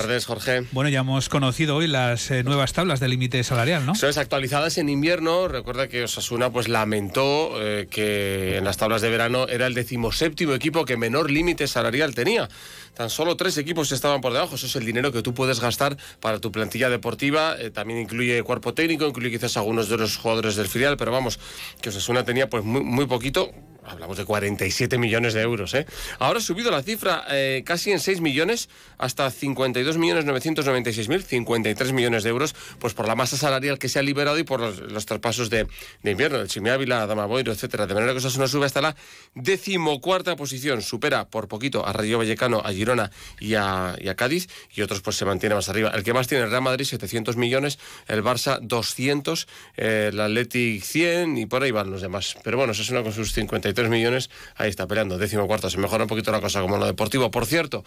tardes, Jorge. Bueno, ya hemos conocido hoy las eh, nuevas tablas de límite salarial, ¿no? Son actualizadas en invierno. Recuerda que Osasuna pues lamentó eh, que en las tablas de verano era el decimoséptimo equipo que menor límite salarial tenía. Tan solo tres equipos estaban por debajo. Eso es el dinero que tú puedes gastar para tu plantilla deportiva. Eh, también incluye cuerpo técnico, incluye quizás algunos de los jugadores del filial, pero vamos, que Osasuna tenía pues muy, muy poquito hablamos de 47 millones de euros. ¿eh? Ahora ha subido la cifra eh, casi en 6 millones hasta 52 millones 996 mil, 53 millones de euros, pues por la masa salarial que se ha liberado y por los, traspasos de, invierno, el Chimi Ávila, Dama Boiro, etcétera. De manera que no sube hasta la decimocuarta posición, supera por poquito a Rayo Vallecano, a Girona y a, Cádiz, y otros pues se mantiene más arriba. El que más tiene el Real Madrid, 700 millones, el Barça 200, eh, el Athletic 100 y por ahí van los demás. Pero bueno, eso es una con sus 53 millones, ahí está peleando, décimo cuarto. Se mejora un poquito la cosa como en lo deportivo. Por cierto,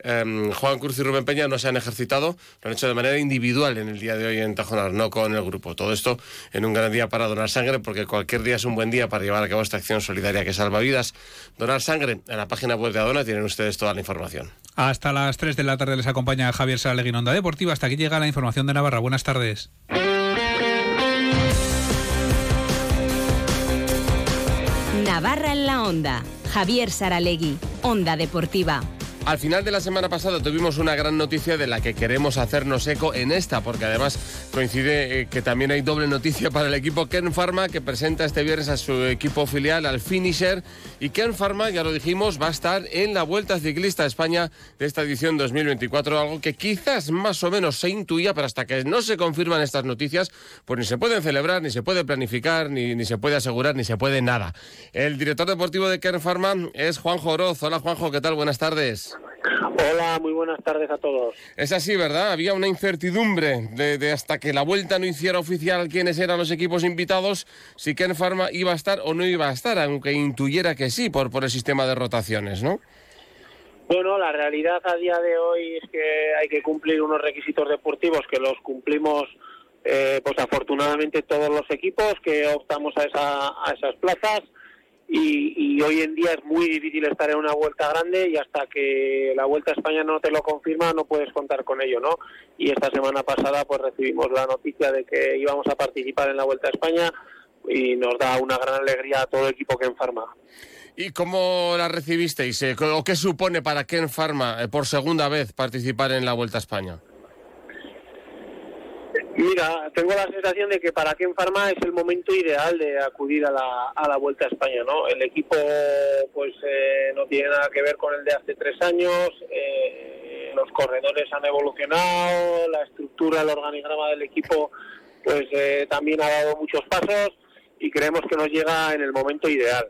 em, Juan Cruz y Rubén Peña no se han ejercitado, lo han hecho de manera individual en el día de hoy en Tajonar, no con el grupo. Todo esto en un gran día para donar sangre, porque cualquier día es un buen día para llevar a cabo esta acción solidaria que salva vidas. Donar sangre en la página web de Adona tienen ustedes toda la información. Hasta las 3 de la tarde les acompaña Javier Saralegui Onda Deportiva. Hasta aquí llega la información de Navarra. Buenas tardes. Navarra en la Onda. Javier Saralegui, Onda Deportiva. Al final de la semana pasada tuvimos una gran noticia de la que queremos hacernos eco en esta, porque además coincide eh, que también hay doble noticia para el equipo Ken Pharma, que presenta este viernes a su equipo filial, al Finisher. Y Ken Pharma, ya lo dijimos, va a estar en la Vuelta Ciclista a España de esta edición 2024, algo que quizás más o menos se intuía, pero hasta que no se confirman estas noticias, pues ni se pueden celebrar, ni se puede planificar, ni, ni se puede asegurar, ni se puede nada. El director deportivo de Ken Pharma es Juanjo Oroz. Hola Juanjo, ¿qué tal? Buenas tardes. Hola, muy buenas tardes a todos. Es así, ¿verdad? Había una incertidumbre de, hasta que la vuelta no hiciera oficial quiénes eran los equipos invitados, si Ken Pharma iba a estar o no iba a estar, aunque intuyera que sí por, por el sistema de rotaciones, ¿no? Bueno, la realidad a día de hoy es que hay que cumplir unos requisitos deportivos que los cumplimos, eh, pues afortunadamente todos los equipos que optamos a, esa, a esas plazas y, hoy en día es muy difícil estar en una vuelta grande y hasta que la Vuelta a España no te lo confirma no puedes contar con ello, ¿no? Y esta semana pasada pues recibimos la noticia de que íbamos a participar en la Vuelta a España y nos da una gran alegría a todo el equipo que Pharma. ¿Y cómo la recibisteis? Eh, ¿O qué supone para Ken Pharma eh, por segunda vez participar en la Vuelta a España? Mira, tengo la sensación de que para Ken Pharma es el momento ideal de acudir a la, a la Vuelta a España, ¿no? El equipo, pues, eh, no tiene nada que ver con el de hace tres años. Eh, los corredores han evolucionado, la estructura, el organigrama del equipo, pues, eh, también ha dado muchos pasos y creemos que nos llega en el momento ideal.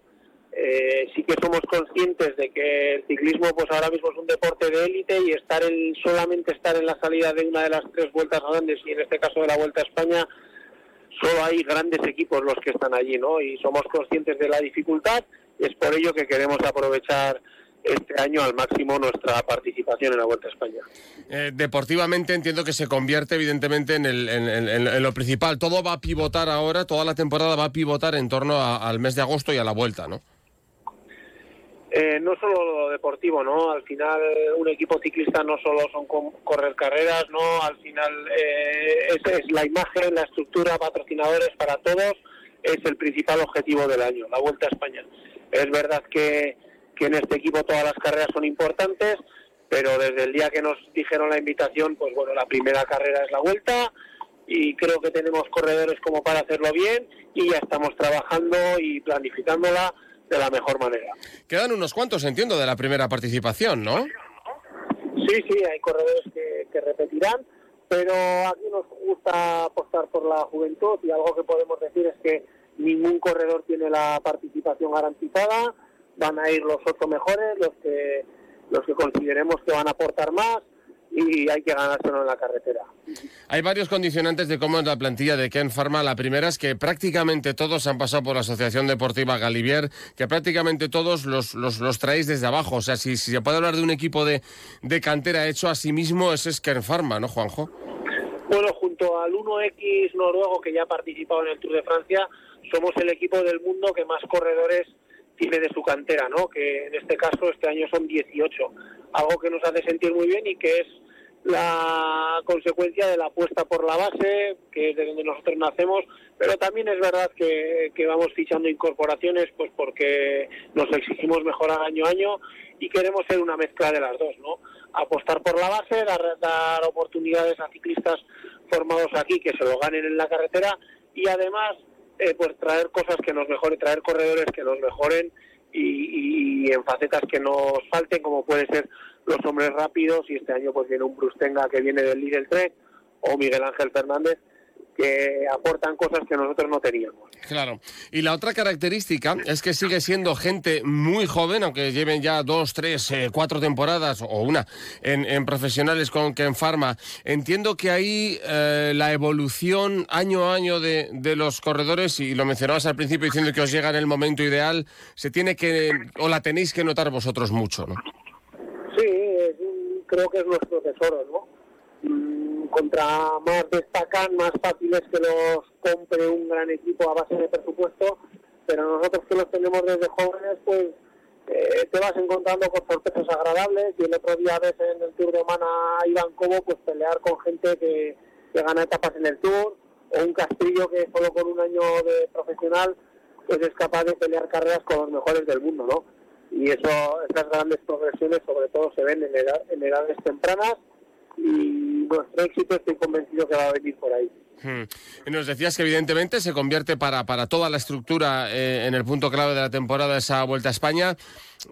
Eh, sí que somos conscientes de que el ciclismo pues ahora mismo es un deporte de élite y estar en, solamente estar en la salida de una de las tres vueltas grandes y en este caso de la Vuelta a España solo hay grandes equipos los que están allí, ¿no? Y somos conscientes de la dificultad y es por ello que queremos aprovechar este año al máximo nuestra participación en la Vuelta a España. Eh, deportivamente entiendo que se convierte evidentemente en, el, en, lo principal. Todo va a pivotar ahora, toda la temporada va a pivotar en torno al mes de agosto y a la vuelta, ¿no? Eh, no solo lo deportivo, ¿no? Al final un equipo ciclista no solo son correr carreras, ¿no? Al final eh, es, la imagen, la estructura, patrocinadores para todos, es el principal objetivo del año, la Vuelta a España. Es verdad que, que en este equipo todas las carreras son importantes, pero desde el día que nos dijeron la invitación, pues bueno, la primera carrera es la Vuelta y creo que tenemos corredores como para hacerlo bien y ya estamos trabajando y planificándola de la mejor manera. Quedan unos cuantos, entiendo, de la primera participación, ¿no? Sí, sí, hay corredores que, que repetirán, pero aquí nos gusta apostar por la juventud y algo que podemos decir es que ningún corredor tiene la participación garantizada, van a ir los ocho mejores, los que los que consideremos que van a aportar más y hay que ganárselo en la carretera. Hay varios condicionantes de cómo es la plantilla de Ken Pharma. La primera es que prácticamente todos han pasado por la Asociación Deportiva Galivier, que prácticamente todos los, los, traéis desde abajo. O sea, si, si, se puede hablar de un equipo de, de cantera hecho a sí mismo, ese es Ken Pharma, ¿no, Juanjo? Bueno, junto al 1X noruego que ya ha participado en el Tour de Francia, somos el equipo del mundo que más corredores tiene de su cantera, ¿no? Que en este caso este año son 18, algo que nos hace sentir muy bien y que es la consecuencia de la apuesta por la base, que es de donde nosotros nacemos, pero también es verdad que, vamos fichando incorporaciones pues porque nos exigimos mejorar año a año y queremos ser una mezcla de las dos, ¿no? Apostar por la base, dar, dar oportunidades a ciclistas formados aquí que se lo ganen en la carretera y además eh, pues traer cosas que nos mejoren, traer corredores que nos mejoren y, en facetas que nos falten, como puede ser los hombres rápidos, y este año pues viene un Brustenga que viene del Lidl Trek, o Miguel Ángel Fernández, que aportan cosas que nosotros no teníamos. Claro. Y la otra característica es que sigue siendo gente muy joven, aunque lleven ya dos, tres, eh, cuatro temporadas o una en, profesionales con Ken Pharma. Entiendo que ahí eh, la evolución año a año de, de, los corredores, y lo mencionabas al principio diciendo que os llega en el momento ideal, se tiene que, o la tenéis que notar vosotros mucho, ¿no? Creo que es nuestro tesoro, ¿no? contra más destacan, más fácil es que los compre un gran equipo a base de presupuesto, pero nosotros que los tenemos desde jóvenes, pues eh, te vas encontrando con sorpresas agradables y el otro día ves en el Tour de Mana a Iván pues pelear con gente que, que gana etapas en el Tour o un Castillo que solo con un año de profesional pues es capaz de pelear carreras con los mejores del mundo, ¿no? Y eso, esas grandes progresiones sobre todo se ven en, en edades tempranas y nuestro éxito estoy convencido que va a venir por ahí. Hmm. Nos decías que evidentemente se convierte para, para toda la estructura eh, en el punto clave de la temporada esa Vuelta a España.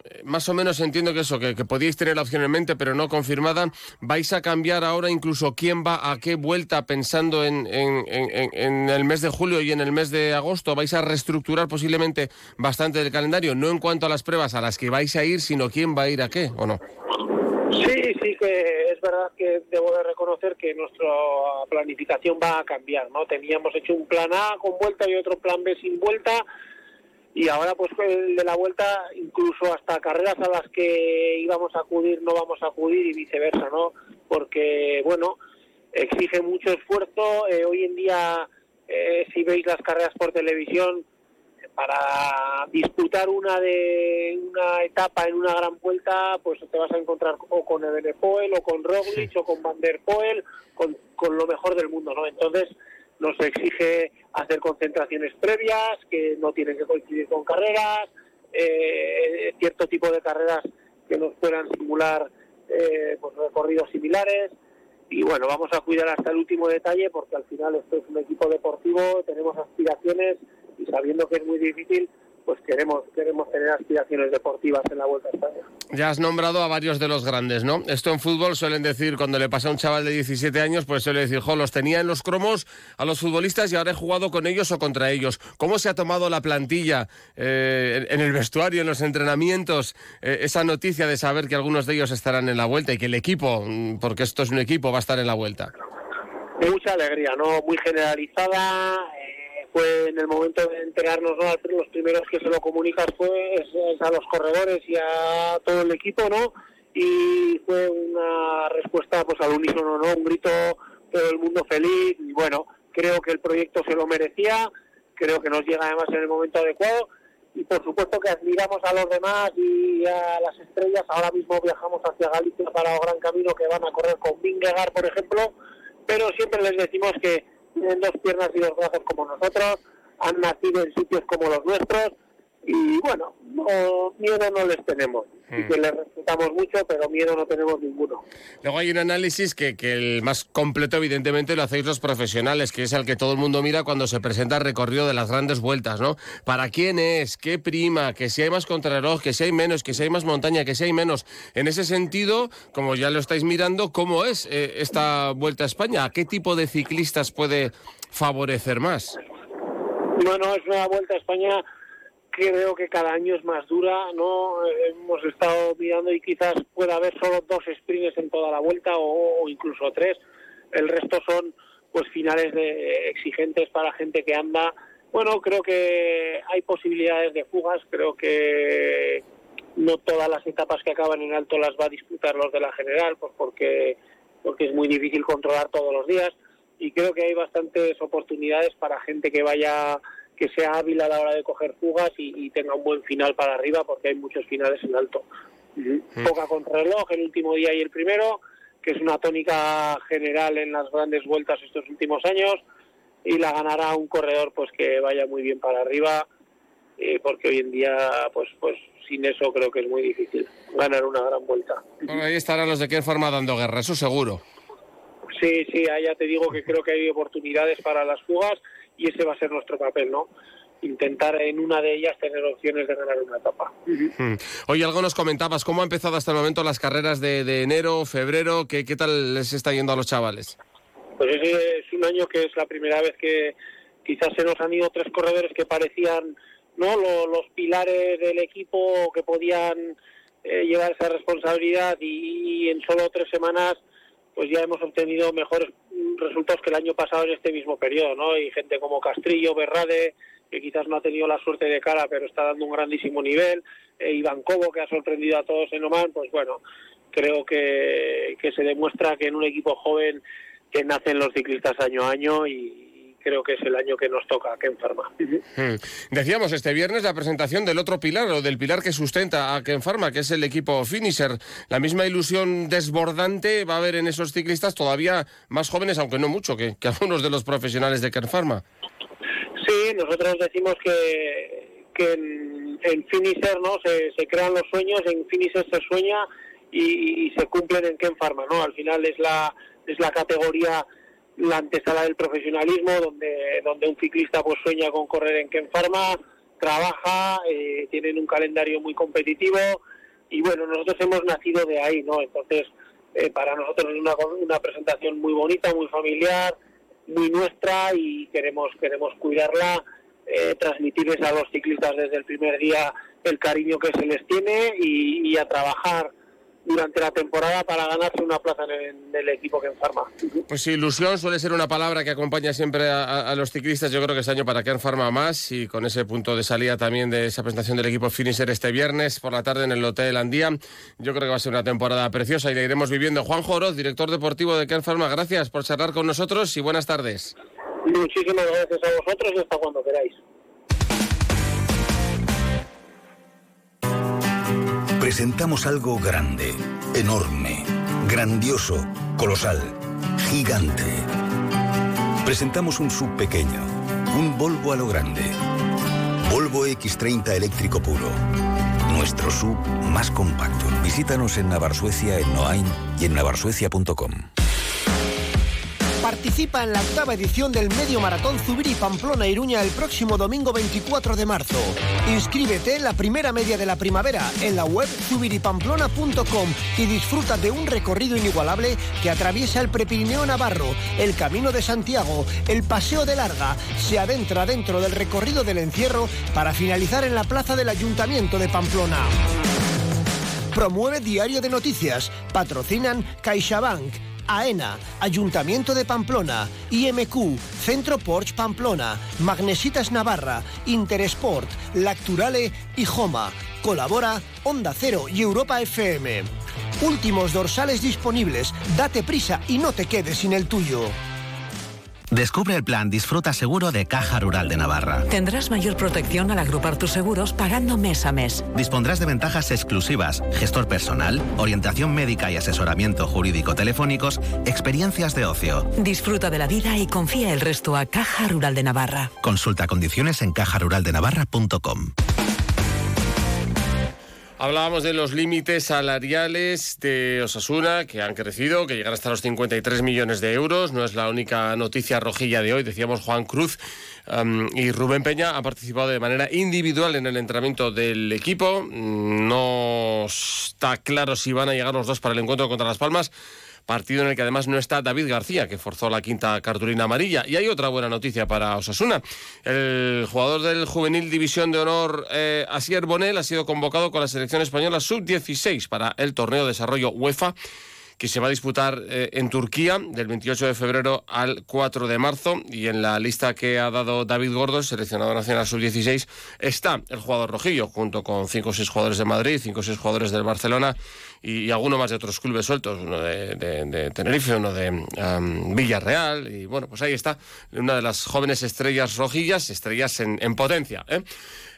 Eh, más o menos entiendo que eso, que, podíais tener la opción en mente, pero no confirmada. ¿Vais a cambiar ahora incluso quién va a qué vuelta pensando en, en, en, el mes de julio y en el mes de agosto? ¿Vais a reestructurar posiblemente bastante el calendario? No en cuanto a las pruebas a las que vais a ir, sino quién va a ir a qué, ¿o no? Sí, sí que verdad que debo de reconocer que nuestra planificación va a cambiar, ¿no? Teníamos hecho un plan A con vuelta y otro plan B sin vuelta y ahora pues el de la vuelta incluso hasta carreras a las que íbamos a acudir no vamos a acudir y viceversa, ¿no? Porque bueno, exige mucho esfuerzo, eh, hoy en día eh, si veis las carreras por televisión para disputar una de una etapa en una gran vuelta, pues te vas a encontrar o con Ebenepoel o con Roglic o con Van der Poel, con, con lo mejor del mundo, ¿no? Entonces nos exige hacer concentraciones previas que no tienen que coincidir con carreras, eh, cierto tipo de carreras que nos puedan simular eh, pues recorridos similares y bueno, vamos a cuidar hasta el último detalle porque al final esto es un equipo deportivo, tenemos aspiraciones y sabiendo que es muy difícil, pues queremos, queremos tener aspiraciones deportivas en la Vuelta a España. Ya has nombrado a varios de los grandes, ¿no? Esto en fútbol suelen decir, cuando le pasa a un chaval de 17 años, pues suele decir, jo, los tenía en los cromos a los futbolistas y ahora he jugado con ellos o contra ellos. ¿Cómo se ha tomado la plantilla eh, en el vestuario, en los entrenamientos, eh, esa noticia de saber que algunos de ellos estarán en la Vuelta y que el equipo, mm, porque esto es un equipo, va a estar en la Vuelta? Mucha alegría, ¿no? Muy generalizada fue en el momento de enterarnos, ¿no? los primeros que se lo comunicas fue a los corredores y a todo el equipo, ¿no? Y fue una respuesta pues al unísono, ¿no? Un grito, todo el mundo feliz y bueno, creo que el proyecto se lo merecía, creo que nos llega además en el momento adecuado y por supuesto que admiramos a los demás y a las estrellas. Ahora mismo viajamos hacia Galicia para el Gran Camino que van a correr con Vingegaard, por ejemplo, pero siempre les decimos que tienen dos piernas y dos brazos como nosotros, han nacido en sitios como los nuestros y bueno, miedo no les tenemos. Y hmm. que les respetamos mucho, pero miedo no tenemos ninguno. Luego hay un análisis que, que, el más completo, evidentemente, lo hacéis los profesionales, que es el que todo el mundo mira cuando se presenta el recorrido de las grandes vueltas, ¿no? ¿Para quién es? ¿Qué prima? Que si hay más contrarreloj, que si hay menos, que si hay más montaña, que si hay menos. En ese sentido, como ya lo estáis mirando, ¿cómo es eh, esta vuelta a España? ¿A qué tipo de ciclistas puede favorecer más? Bueno, es una vuelta a España creo que cada año es más dura, ¿no? Hemos estado mirando y quizás pueda haber solo dos sprints en toda la vuelta o, incluso tres. El resto son pues finales de exigentes para gente que anda. Bueno, creo que hay posibilidades de fugas, creo que no todas las etapas que acaban en alto las va a disputar los de la general, pues porque porque es muy difícil controlar todos los días y creo que hay bastantes oportunidades para gente que vaya que sea hábil a la hora de coger fugas y, tenga un buen final para arriba porque hay muchos finales en alto. Mm. Poca contrarreloj el último día y el primero, que es una tónica general en las grandes vueltas estos últimos años y la ganará un corredor pues que vaya muy bien para arriba eh, porque hoy en día pues pues sin eso creo que es muy difícil ganar una gran vuelta. ahí estarán los de qué forma dando guerra, eso seguro. Sí, sí, ya te digo que creo que hay oportunidades para las fugas y ese va a ser nuestro papel, ¿no? intentar en una de ellas tener opciones de ganar una etapa. Oye, algo nos comentabas, ¿cómo ha empezado hasta el momento las carreras de, enero, febrero? ¿Qué, ¿Qué tal les está yendo a los chavales? Pues es un año que es la primera vez que quizás se nos han ido tres corredores que parecían no los, pilares del equipo que podían eh, llevar esa responsabilidad y, en solo tres semanas pues ya hemos obtenido mejores resultados que el año pasado en este mismo periodo, ¿no? Y gente como Castrillo, Berrade, que quizás no ha tenido la suerte de cara, pero está dando un grandísimo nivel, e Iván Cobo, que ha sorprendido a todos en Oman, pues bueno, creo que, que se demuestra que en un equipo joven que nacen los ciclistas año a año y, creo que es el año que nos toca a Pharma. Hmm. Decíamos este viernes la presentación del otro pilar o del pilar que sustenta a Ken Pharma, que es el equipo Finisher. La misma ilusión desbordante va a haber en esos ciclistas todavía más jóvenes, aunque no mucho, que, algunos de los profesionales de Ken Pharma. Sí, nosotros decimos que, que en, Finisher ¿no? Se, crean los sueños, en Finisher se sueña y, se cumplen en Ken Pharma. ¿no? Al final es la, es la categoría la antesala del profesionalismo, donde, donde un ciclista pues sueña con correr en Ken Pharma, trabaja, eh, tienen un calendario muy competitivo y bueno, nosotros hemos nacido de ahí, ¿no? Entonces, eh, para nosotros es una, una presentación muy bonita, muy familiar, muy nuestra y queremos, queremos cuidarla, eh, transmitirles a los ciclistas desde el primer día el cariño que se les tiene y a trabajar durante la temporada para ganarse una plaza en el, equipo que enfarma. Pues ilusión suele ser una palabra que acompaña siempre a, los ciclistas. Yo creo que este año para que enfarma más y con ese punto de salida también de esa presentación del equipo Finisher este viernes por la tarde en el Hotel Andía. Yo creo que va a ser una temporada preciosa y la iremos viviendo. Juan Joroz, director deportivo de Ken Pharma, gracias por charlar con nosotros y buenas tardes. Muchísimas gracias a vosotros y hasta cuando queráis. Presentamos algo grande, enorme, grandioso, colosal, gigante. Presentamos un sub pequeño, un Volvo a lo grande. Volvo X30 eléctrico puro. Nuestro sub más compacto. Visítanos en Navarsuecia, en Noain y en navarsuecia.com. Participa en la octava edición del Medio Maratón Zubiri Pamplona Iruña el próximo domingo 24 de marzo. Inscríbete en la primera media de la primavera en la web zubiripamplona.com y disfruta de un recorrido inigualable que atraviesa el Prepirineo Navarro, el Camino de Santiago, el Paseo de Larga, se adentra dentro del recorrido del encierro para finalizar en la plaza del Ayuntamiento de Pamplona. Promueve Diario de Noticias. Patrocinan CaixaBank. AENA, Ayuntamiento de Pamplona, IMQ, Centro Porsche Pamplona, Magnesitas Navarra, Interesport, Lacturale y Joma. Colabora Onda Cero y Europa FM. Últimos dorsales disponibles. Date prisa y no te quedes sin el tuyo. Descubre el plan Disfruta Seguro de Caja Rural de Navarra. Tendrás mayor protección al agrupar tus seguros pagando mes a mes. Dispondrás de ventajas exclusivas, gestor personal, orientación médica y asesoramiento jurídico telefónicos, experiencias de ocio. Disfruta de la vida y confía el resto a Caja Rural de Navarra. Consulta condiciones en cajaruraldenavarra.com. Hablábamos de los límites salariales de Osasuna, que han crecido, que llegan hasta los 53 millones de euros. No es la única noticia rojilla de hoy. Decíamos Juan Cruz y Rubén Peña han participado de manera individual en el entrenamiento del equipo. No está claro si van a llegar los dos para el encuentro contra Las Palmas partido en el que además no está David García, que forzó la quinta cartulina amarilla. Y hay otra buena noticia para Osasuna. El jugador del juvenil División de Honor, eh, Asier Bonel, ha sido convocado con la selección española sub-16 para el torneo de desarrollo UEFA que se va a disputar eh, en Turquía del 28 de febrero al 4 de marzo y en la lista que ha dado David Gordo, seleccionado nacional sub-16, está el jugador rojillo junto con 5 o 6 jugadores de Madrid, 5 o 6 jugadores del Barcelona y, alguno más de otros clubes sueltos, uno de, Tenerife, uno de Villarreal y bueno, pues ahí está una de las jóvenes estrellas rojillas, estrellas en, en potencia. ¿eh?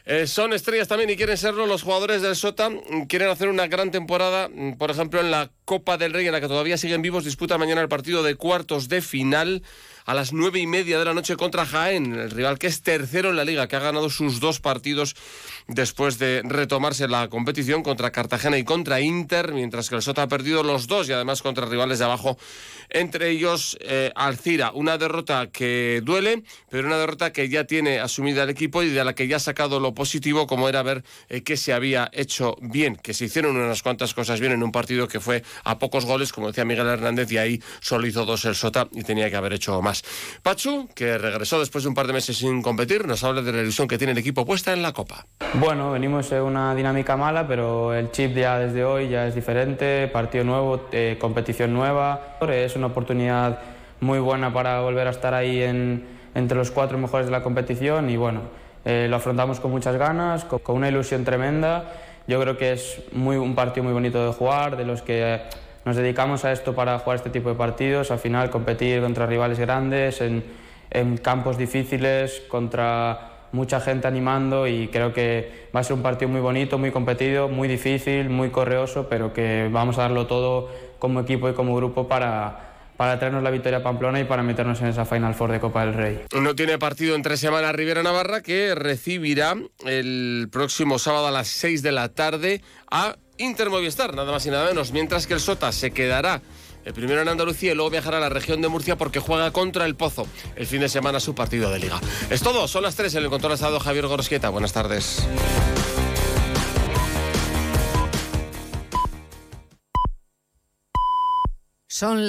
Eh, son estrellas también y quieren serlo los jugadores del Sota. Quieren hacer una gran temporada, mm, por ejemplo, en la Copa del Rey, en la que todavía siguen vivos. Disputa mañana el partido de cuartos de final a las nueve y media de la noche contra Jaén, el rival que es tercero en la liga, que ha ganado sus dos partidos después de retomarse la competición contra Cartagena y contra Inter, mientras que el Sota ha perdido los dos y además contra rivales de abajo, entre ellos eh, Alcira. Una derrota que duele, pero una derrota que ya tiene asumida el equipo y de la que ya ha sacado lo positivo, como era ver eh, que se había hecho bien, que se hicieron unas cuantas cosas bien en un partido que fue a pocos goles, como decía Miguel Hernández, y ahí solo hizo dos el Sota y tenía que haber hecho más. Pachu, que regresó después de un par de meses sin competir, nos habla de la ilusión que tiene el equipo puesta en la Copa. Bueno, venimos en una dinámica mala, pero el chip ya desde hoy ya es diferente, partido nuevo, eh, competición nueva. Es una oportunidad muy buena para volver a estar ahí en- entre los cuatro mejores de la competición y bueno, eh, lo afrontamos con muchas ganas, con, con una ilusión tremenda. Yo creo que es muy, un partido muy bonito de jugar, de los que nos dedicamos a esto para jugar este tipo de partidos, al final competir contra rivales grandes, en, en campos difíciles, contra mucha gente animando y creo que va a ser un partido muy bonito, muy competido, muy difícil, muy correoso, pero que vamos a darlo todo como equipo y como grupo para, para traernos la victoria a Pamplona y para meternos en esa Final Four de Copa del Rey. No tiene partido entre semana Rivera Navarra que recibirá el próximo sábado a las 6 de la tarde a Inter Movistar, nada más y nada menos, mientras que el Sota se quedará el primero en Andalucía y luego viajará a la región de Murcia porque juega contra el Pozo el fin de semana su partido de liga. Es todo, son las 3 en el control estado Javier Gorosquieta. Buenas tardes. Son